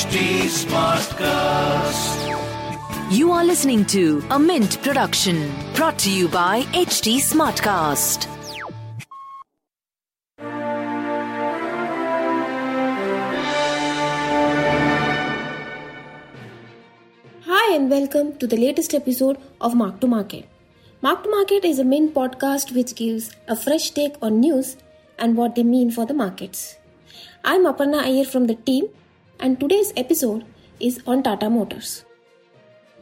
HT Smartcast. You are listening to a Mint production brought to you by HT Smartcast. Hi, and welcome to the latest episode of Mark to Market. Mark to Market is a Mint podcast which gives a fresh take on news and what they mean for the markets. I'm Aparna Iyer from the team, and today's episode is on Tata Motors.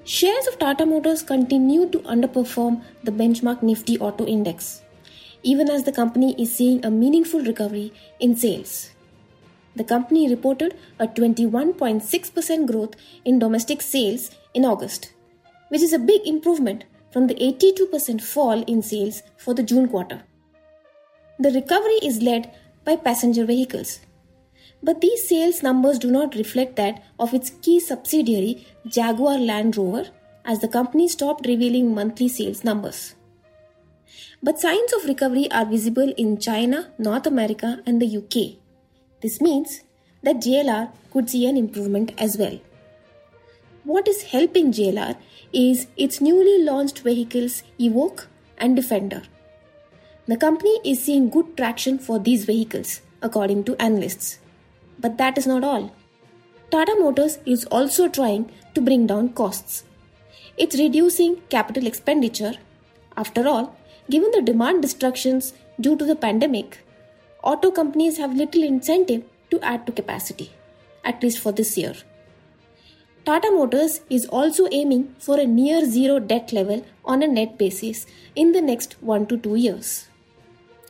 Shares of Tata Motors continue to underperform the benchmark Nifty Auto Index, even as the company is seeing a meaningful recovery in sales. The company reported a 21.6% growth in domestic sales in August, which is a big improvement from the 82% fall in sales for the June quarter. The recovery is led by passenger vehicles. But these sales numbers do not reflect that of its key subsidiary Jaguar Land Rover, as the company stopped revealing monthly sales numbers. But signs of recovery are visible in China, North America, and the UK. This means that JLR could see an improvement as well. What is helping JLR is its newly launched vehicles Evoque and Defender. The company is seeing good traction for these vehicles, according to analysts. But that is not all. Tata Motors is also trying to bring down costs. It's reducing capital expenditure. After all, given the demand destructions due to the pandemic, auto companies have little incentive to add to capacity, at least for this year. Tata Motors is also aiming for a near zero debt level on a net basis in the next 1 to 2 years.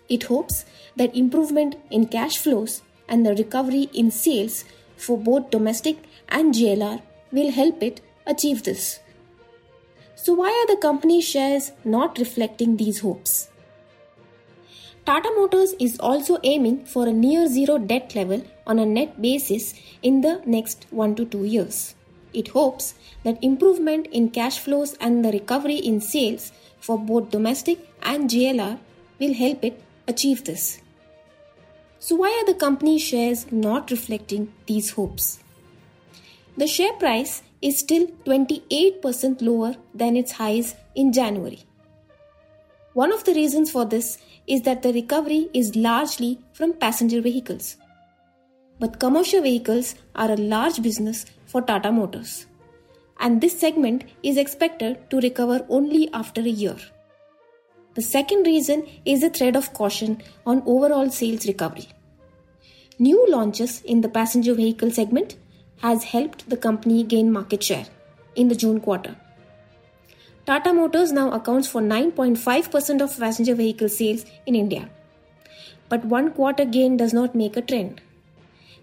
It hopes that improvement in cash flows and the recovery in sales for both domestic and JLR will help it achieve this. So, why are the company shares not reflecting these hopes? Tata Motors is also aiming for a near zero debt level on a net basis in the next 1 to 2 years. It hopes that improvement in cash flows and the recovery in sales for both domestic and JLR will help it achieve this. So, why are the company shares not reflecting these hopes? The share price is still 28% lower than its highs in January. One of the reasons for this is that the recovery is largely from passenger vehicles. But commercial vehicles are a large business for Tata Motors, and this segment is expected to recover only after a year. The second reason is a thread of caution on overall sales recovery. New launches in the passenger vehicle segment has helped the company gain market share in the June quarter. Tata Motors now accounts for 9.5% of passenger vehicle sales in India. But one quarter gain does not make a trend.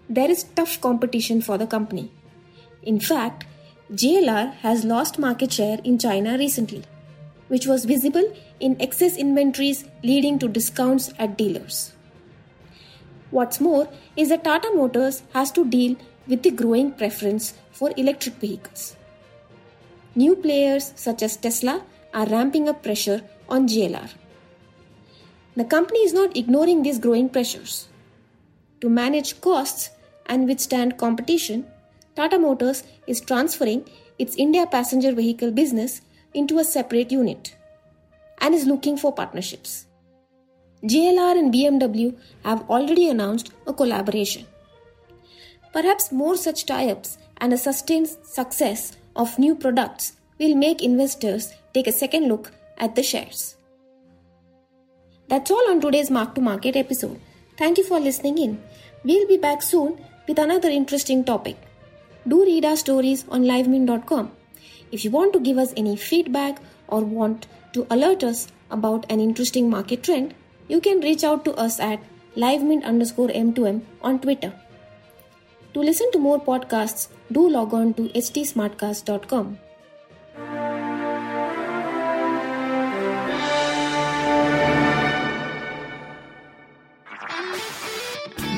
There is tough competition for the company. In fact, JLR has lost market share in China recently, which was visible in excess inventories leading to discounts at dealers. What's more is that Tata Motors has to deal with the growing preference for electric vehicles. New players such as Tesla are ramping up pressure on JLR. The company is not ignoring these growing pressures. To manage costs and withstand competition, Tata Motors is transferring its India passenger vehicle business into a separate unit and is looking for partnerships. JLR and BMW have already announced a collaboration. Perhaps more such tie ups and a sustained success of new products will make investors take a second look at the shares. That's all on today's Mark to Market episode. Thank you for listening in. We'll be back soon with another interesting topic. Do read our stories on livemint.com. If you want to give us any feedback or want to alert us about an interesting market trend, you can reach out to us at livemint underscore M2M on Twitter. To listen to more podcasts, do log on to htsmartcast.com.